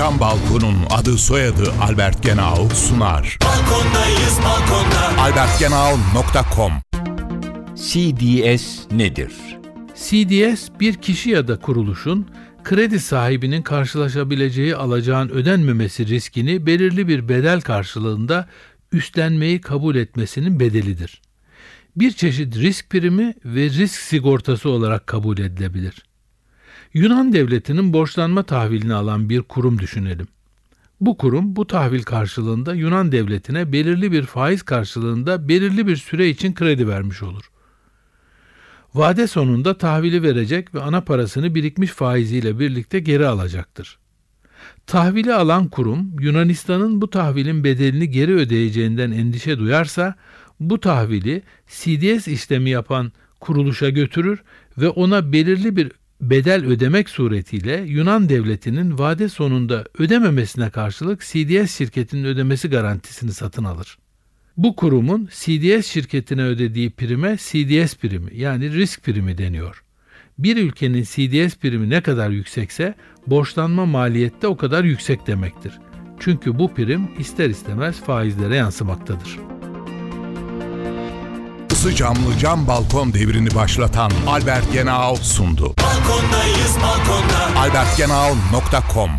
Cam Balkon'un adı soyadı Albert Genau sunar. Balkondayız balkonda. albertgenau.com CDS nedir? CDS bir kişi ya da kuruluşun kredi sahibinin karşılaşabileceği alacağın ödenmemesi riskini belirli bir bedel karşılığında üstlenmeyi kabul etmesinin bedelidir. Bir çeşit risk primi ve risk sigortası olarak kabul edilebilir. Yunan devletinin borçlanma tahvilini alan bir kurum düşünelim. Bu kurum bu tahvil karşılığında Yunan devletine belirli bir faiz karşılığında belirli bir süre için kredi vermiş olur. Vade sonunda tahvili verecek ve ana parasını birikmiş faiziyle birlikte geri alacaktır. Tahvili alan kurum Yunanistan'ın bu tahvilin bedelini geri ödeyeceğinden endişe duyarsa bu tahvili CDS işlemi yapan kuruluşa götürür ve ona belirli bir bedel ödemek suretiyle Yunan devletinin vade sonunda ödememesine karşılık CDS şirketinin ödemesi garantisini satın alır. Bu kurumun CDS şirketine ödediği prime CDS primi yani risk primi deniyor. Bir ülkenin CDS primi ne kadar yüksekse borçlanma maliyette o kadar yüksek demektir. Çünkü bu prim ister istemez faizlere yansımaktadır. Isı camlı cam balkon devrini başlatan Albert Genau sundu. Balkondayız balkonda. albertgenau.com